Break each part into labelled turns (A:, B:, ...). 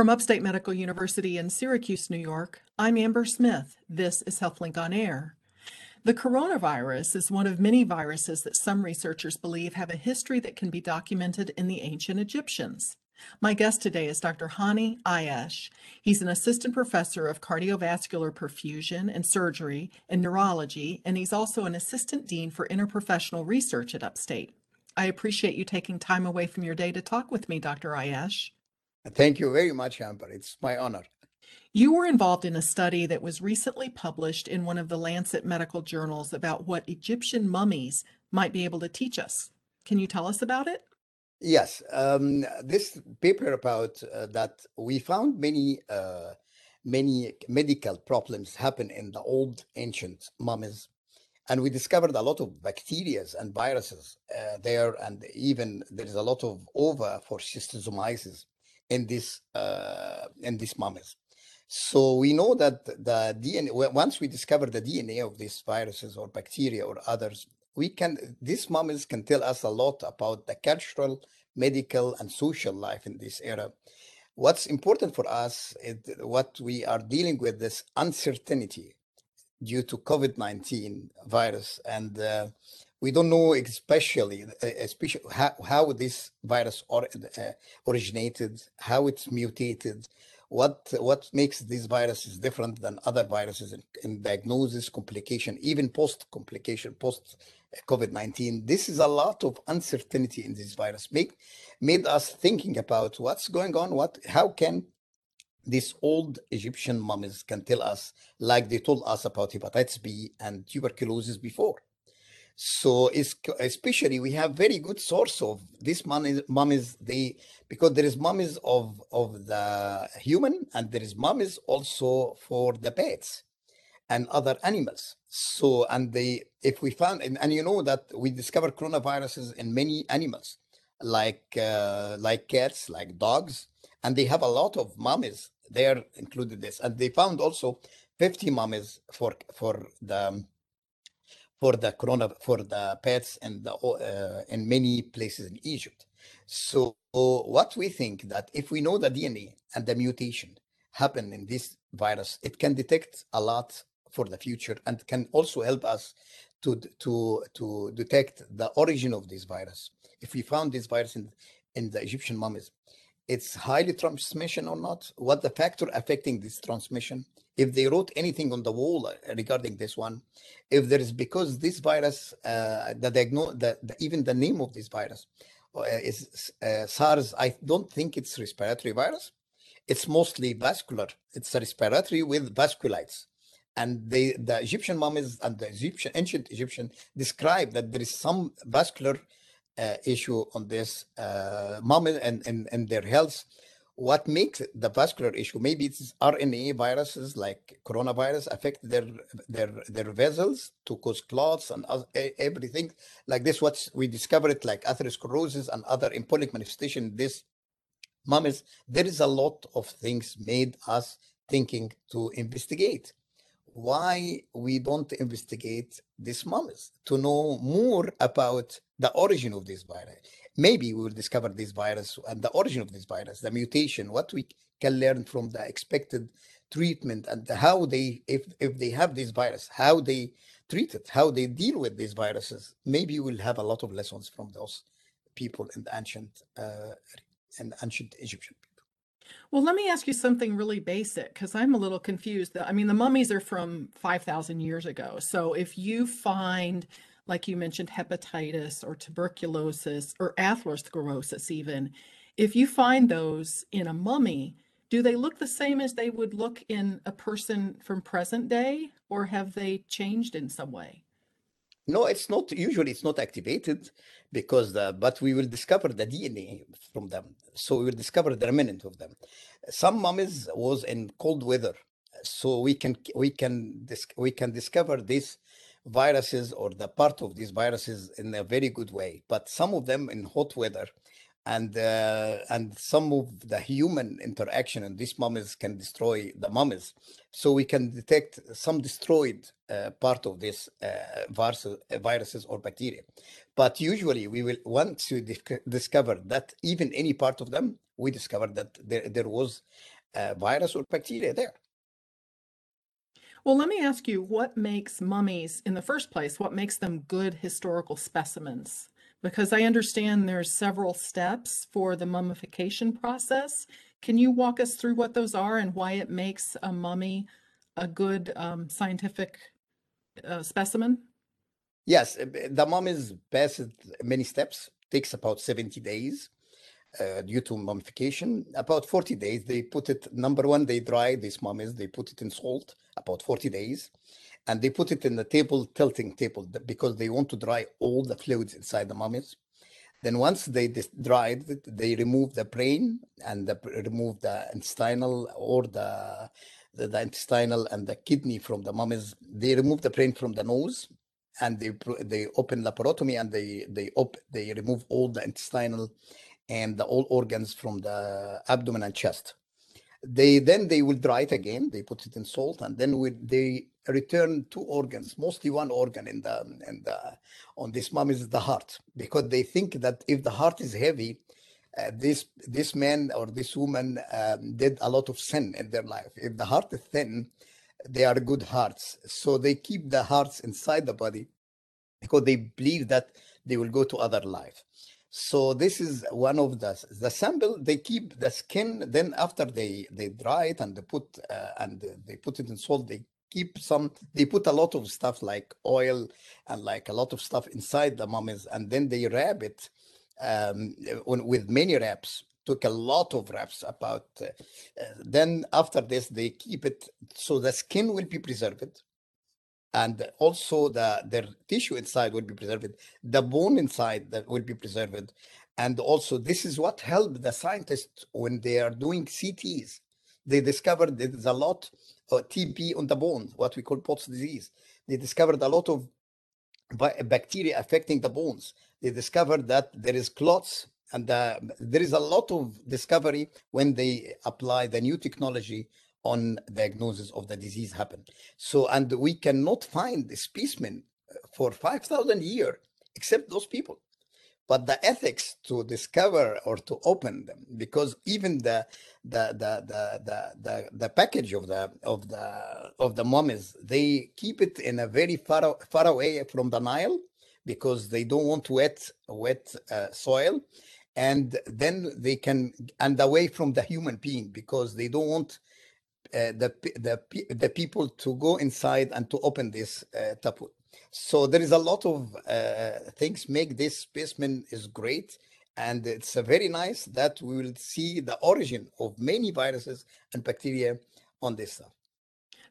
A: From Upstate Medical University in Syracuse, New York, I'm Amber Smith. This is HealthLink on Air. The coronavirus is one of many viruses that some researchers believe have a history that can be documented in the ancient Egyptians. My guest today is Dr. Hani Aiash. He's an assistant professor of cardiovascular perfusion and surgery and neurology, and he's also an assistant dean for interprofessional research at Upstate. I appreciate you taking time away from your day to talk with me, Dr. Aiash.
B: Thank you very much, Amber. It's my honor.
A: You were involved in a study that was recently published in one of the Lancet medical journals about what Egyptian mummies might be able to teach us. Can you tell us about it?
B: Yes, um, this paper about uh, that we found many uh, many medical problems happen in the old ancient mummies, and we discovered a lot of bacteria and viruses uh, there, and even there is a lot of ova for schistosomiasis in this uh, in these mummies. So we know that the DNA once we discover the DNA of these viruses or bacteria or others, we can these mummies can tell us a lot about the cultural, medical, and social life in this era. What's important for us is what we are dealing with this uncertainty due to COVID-19 virus and uh, we don't know especially especially how, how this virus or, uh, originated how it's mutated what what makes these viruses different than other viruses in, in diagnosis complication even post complication post covid-19 this is a lot of uncertainty in this virus make made us thinking about what's going on what how can these old Egyptian mummies can tell us, like they told us about hepatitis B and tuberculosis before. So especially we have very good source of this mummies, mummies they because there is mummies of of the human and there is mummies also for the pets and other animals. So and they if we found and, and you know that we discover coronaviruses in many animals like uh, like cats, like dogs, and they have a lot of mummies there included this and they found also 50 mummies for for the for the corona for the pets and the uh, in many places in Egypt. So what we think that if we know the DNA and the mutation happen in this virus, it can detect a lot for the future and can also help us to to to detect the origin of this virus. If we found this virus in in the Egyptian mummies, it's highly transmission or not, what the factor affecting this transmission, if they wrote anything on the wall uh, regarding this one, if there is because this virus, uh, the, diagnose, the, the, even the name of this virus uh, is uh, SARS, I don't think it's respiratory virus. It's mostly vascular. It's respiratory with vasculitis. And they, the Egyptian mummies and the Egyptian ancient Egyptian describe that there is some vascular issue on this uh, moment and, and, and their health. What makes the vascular issue? Maybe it's RNA viruses like coronavirus affect their their their vessels to cause clots and everything like this. What we discovered like atherosclerosis and other embolic manifestation. This mummies, there is a lot of things made us thinking to investigate why we don't investigate these mummies to know more about the origin of this virus. Maybe we will discover this virus and the origin of this virus, the mutation, what we can learn from the expected treatment and how they, if, if they have this virus, how they treat it, how they deal with these viruses. Maybe we'll have a lot of lessons from those people in the ancient, uh, in ancient Egyptian people.
A: Well, let me ask you something really basic because I'm a little confused. I mean, the mummies are from 5,000 years ago. So if you find, like you mentioned, hepatitis or tuberculosis or atherosclerosis, even, if you find those in a mummy, do they look the same as they would look in a person from present day or have they changed in some way?
B: No, it's not usually it's not activated because the but we will discover the DNA from them. So we will discover the remnant of them. Some mummies was in cold weather, so we can we can we can discover these viruses or the part of these viruses in a very good way. But some of them in hot weather, and uh, and some of the human interaction in these mummies can destroy the mummies so we can detect some destroyed uh, part of this uh, viruses or bacteria but usually we will once we discover that even any part of them we discovered that there, there was a virus or bacteria there.
A: Well, let me ask you what makes mummies in the first place? What makes them good historical specimens? Because I understand there's several steps for the mummification process. Can you walk us through what those are and why it makes a mummy a good um, scientific uh, specimen?
B: Yes, uh, the mummies passed many steps, takes about 70 days uh, due to mummification. About 40 days, they put it, number one, they dry these mummies, they put it in salt, about 40 days, and they put it in the table, tilting table, because they want to dry all the fluids inside the mummies. Then once they dried it, they remove the brain and the, remove the intestinal or the, the, the intestinal and the kidney from the mummies. They remove the brain from the nose and they they open laparotomy and they they op, they remove all the intestinal and the all organs from the abdomen and chest. They then they will dry it again. They put it in salt and then we, they return two organs, mostly one organ in the in the on this mum is the heart because they think that if the heart is heavy, uh, this this man or this woman um, did a lot of sin in their life. If the heart is thin, they are good hearts. So they keep the hearts inside the body because they believe that they will go to other life. So this is one of the the sample. They keep the skin. Then after they they dry it and they put uh, and they put it in salt. They keep some. They put a lot of stuff like oil and like a lot of stuff inside the mummies, and then they wrap it um, with many wraps took a lot of wraps about uh, uh, then after this they keep it so the skin will be preserved and also the their tissue inside will be preserved the bone inside that will be preserved and also this is what helped the scientists when they are doing cts they discovered there's a lot of tb on the bone what we call Pott's disease. They discovered a lot of bacteria affecting the bones. They discovered that there is clots and uh, there is a lot of discovery when they apply the new technology on diagnosis of the disease happen. So, and we cannot find the specimen uh, for 5,000 years except those people. But the ethics to discover or to open them, because even the the the the the, the, the package of the of the of the mummies, they keep it in a very far far away from the Nile because they don't want wet wet uh, soil and then they can and away from the human being because they don't want uh, the the the people to go inside and to open this uh, tapu. So there is a lot of uh, things make this specimen is great, and it's very nice that we will see the origin of many viruses and bacteria on this stuff.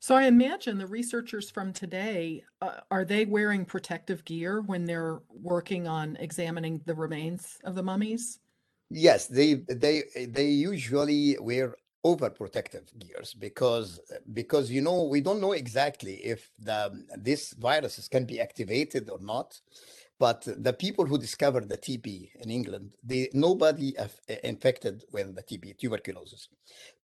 A: So I imagine the researchers from today uh, are they wearing protective gear when they're working on examining the remains of the mummies?
B: Yes, they they they usually wear overprotective gears because because you know we don't know exactly if the this viruses can be activated or not but the people who discovered the TB in England, they nobody infected with the TB, tuberculosis.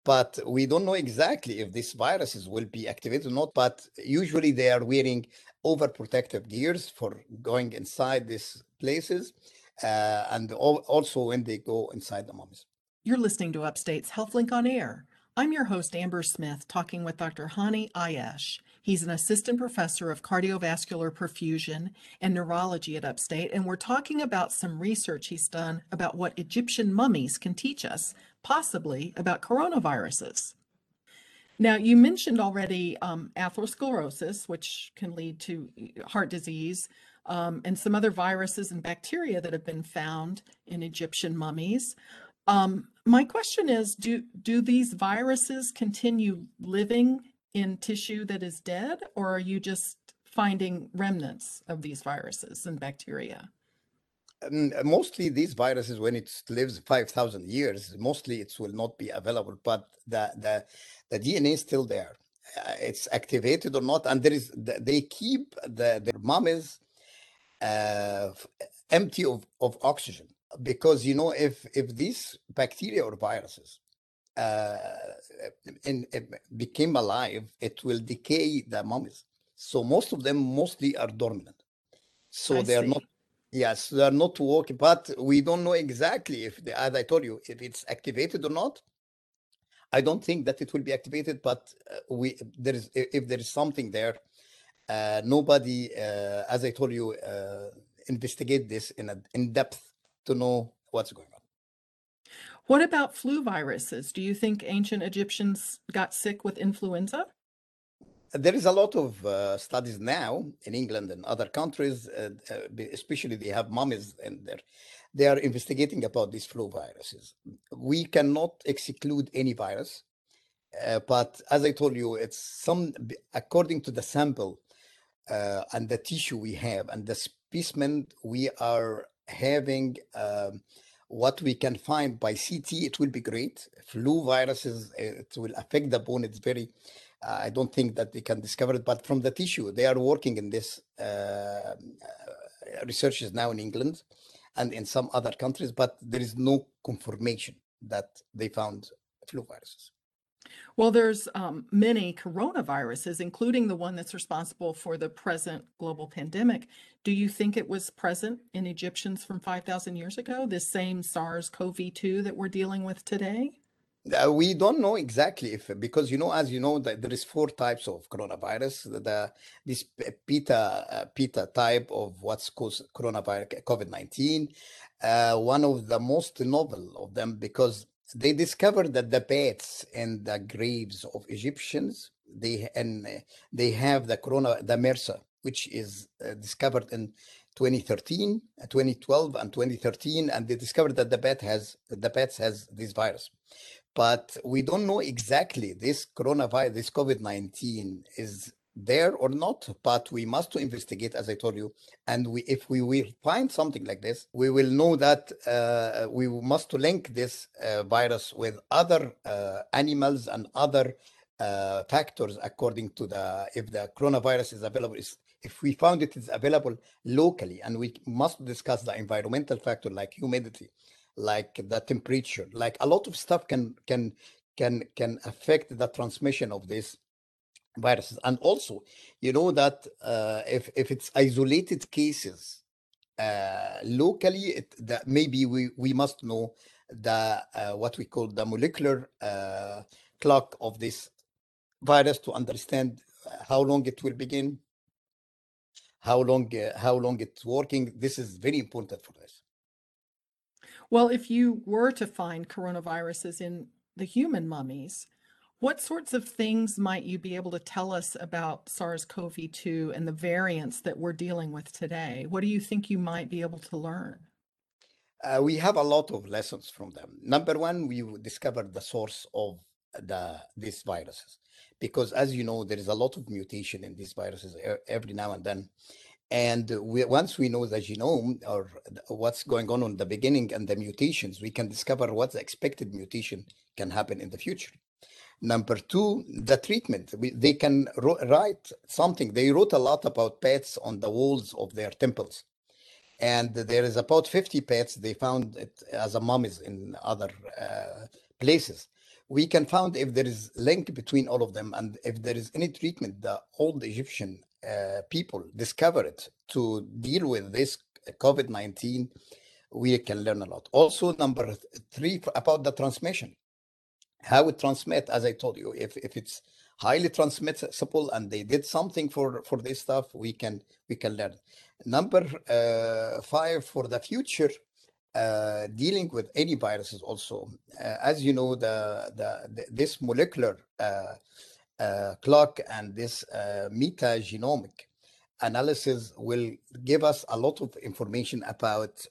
B: But we don't know exactly if these viruses will be activated or not. But usually they are wearing overprotective gears for going inside these places, uh, and also when they go inside the mummies.
A: You're listening to Upstate's HealthLink on Air. I'm your host, Amber Smith, talking with Dr. Hani Aiash. He's an assistant professor of cardiovascular perfusion and neurology at Upstate, and we're talking about some research he's done about what Egyptian mummies can teach us, possibly about coronaviruses. Now, you mentioned already um, atherosclerosis, which can lead to heart disease, um, and some other viruses and bacteria that have been found in Egyptian mummies. Um, my question is, do, do these viruses continue living in tissue that is dead, or are you just finding remnants of these viruses and bacteria?
B: Um, mostly these viruses, when it lives 5,000 years, mostly it will not be available, but the, the, the DNA is still there. Uh, it's activated or not, and there is they keep the their mummies uh, empty of, of oxygen because you know if if these bacteria or viruses uh, in, became alive, it will decay the mummies. So most of them mostly are dormant. So I they see. are not Yes, they are not working, but we don't know exactly if, the, as I told you, if it's activated or not. I don't think that it will be activated, but uh, we there is if there is something there, uh, nobody, uh, as I told you, uh, investigate this in a, in depth to know what's going on.
A: What about flu viruses? Do you think ancient Egyptians got sick with influenza?
B: There is a lot of uh, studies now in England and other countries, uh, especially they have mummies and there. They are investigating about these flu viruses. We cannot exclude any virus, uh, but as I told you, it's some according to the sample uh, and the tissue we have and the specimen we are having. Um, what we can find by CT, it will be great. Flu viruses, it will affect the bone. It's very, uh, I don't think that they can discover it, but from the tissue, they are working in this uh, researches now in England and in some other countries, but there is no confirmation that they found flu viruses.
A: Well, there's um, many coronaviruses, including the one that's responsible for the present global pandemic. Do you think it was present in Egyptians from 5,000 years ago, this same SARS-CoV-2 that we're dealing with today?
B: Uh, we don't know exactly if because you know as you know that there is four types of coronavirus the this beta uh, type of what's called coronavirus covid-19 uh, one of the most novel of them because they discovered that the bats and the graves of Egyptians, they and they have the corona, the MERS, which is uh, discovered in 2013, uh, 2012, and 2013, and they discovered that the bat has the bats has this virus, but we don't know exactly this coronavirus, this COVID-19 is there or not, but we must investigate, as I told you. And we, if we will find something like this, we will know that uh, we must link this uh, virus with other uh, animals and other uh, factors according to the, if the coronavirus is available, if we found it is available locally, and we must discuss the environmental factor like humidity, like the temperature, like a lot of stuff can, can, can, can affect the transmission of this viruses. And also, you know that uh, if if it's isolated cases uh, locally, it, that maybe we we must know the uh, what we call the molecular uh, clock of this virus to understand how long it will begin, how long uh, how long it's working. This is very important for this.
A: Well, if you were to find coronaviruses in the human mummies, what sorts of things might you be able to tell us about SARS-CoV-2 and the variants that we're dealing with today? What do you think you might be able to learn?
B: Uh, we have a lot of lessons from them. Number one, we discovered the source of the these viruses, because as you know, there is a lot of mutation in these viruses every now and then. And we, once we know the genome or what's going on in the beginning and the mutations, we can discover what the expected mutation can happen in the future. Number two, the treatment. We, they can write something. They wrote a lot about pets on the walls of their temples. And there is about 50 pets. They found it as a mummies in other uh, places. We can find if there is link between all of them and if there is any treatment, the old Egyptian uh, people discovered to deal with this COVID-19, we can learn a lot. Also, number three, about the transmission how it transmit as i told you if if it's highly transmissible and they did something for for this stuff we can we can learn. Number uh, five for the future uh, dealing with any viruses also. Uh, as you know the, the, the this molecular uh, uh, clock and this uh, metagenomic analysis will give us a lot of information about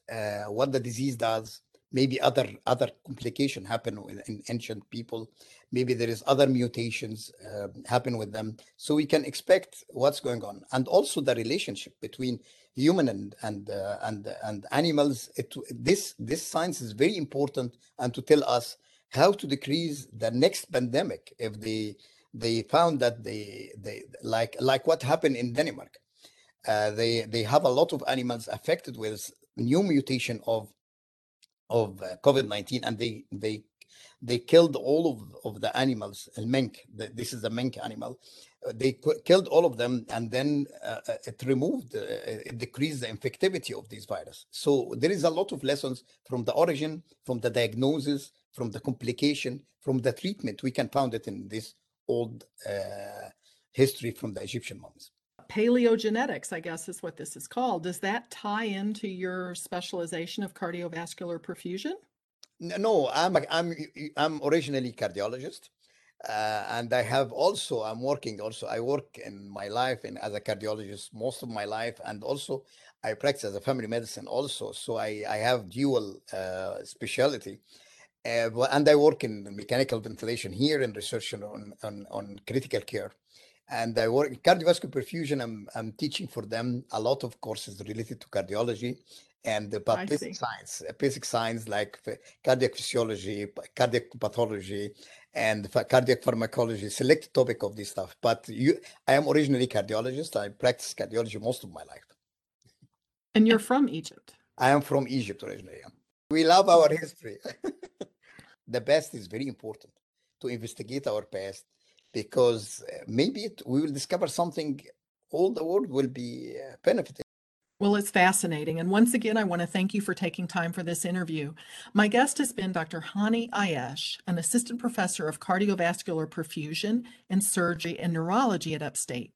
B: what the disease does maybe other other complication happen in ancient people. Maybe there is other mutations uh, happen with them. So we can expect what's going on. And also the relationship between human and and uh, and and animals. It, this this science is very important and to tell us how to decrease the next pandemic if they they found that they they like like what happened in denmark. Uh, they they have a lot of animals affected with new mutation of of uh, COVID-19 and they they they killed all of, of the animals, el mink, the, this is the mink animal. Uh, they killed all of them and then uh, uh, it removed, uh, it decreased the infectivity of these virus. So there is a lot of lessons from the origin, from the diagnosis, from the complication, from the treatment. We can found it in this old uh, history from the Egyptian mummies.
A: Paleogenetics, I guess is what this is called. Does that tie into your specialization of cardiovascular perfusion?
B: No, I'm I'm I'm originally cardiologist, uh, and I have also I'm working also I work in my life in as a cardiologist most of my life, and also I practice as a family medicine also. So I I have dual uh, specialty, uh, and I work in mechanical ventilation here and research on on on critical care. And I work in cardiovascular perfusion. I'm I'm teaching for them a lot of courses related to cardiology and about basic science, uh, basic science like cardiac physiology, cardiac pathology, and cardiac pharmacology. Select topic of this stuff. But you, I am originally cardiologist. I practice cardiology most of my life.
A: And you're from Egypt.
B: I am from Egypt originally. We love our history. the past is very important to investigate our past because uh, maybe it, we will discover something all the world will be uh, benefiting.
A: Well, it's fascinating. And once again, I want to thank you for taking time for this interview. My guest has been Dr. Hani Aiash, an assistant professor of cardiovascular perfusion and surgery and neurology at Upstate.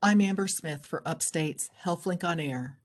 A: I'm Amber Smith for Upstate's HealthLink on Air.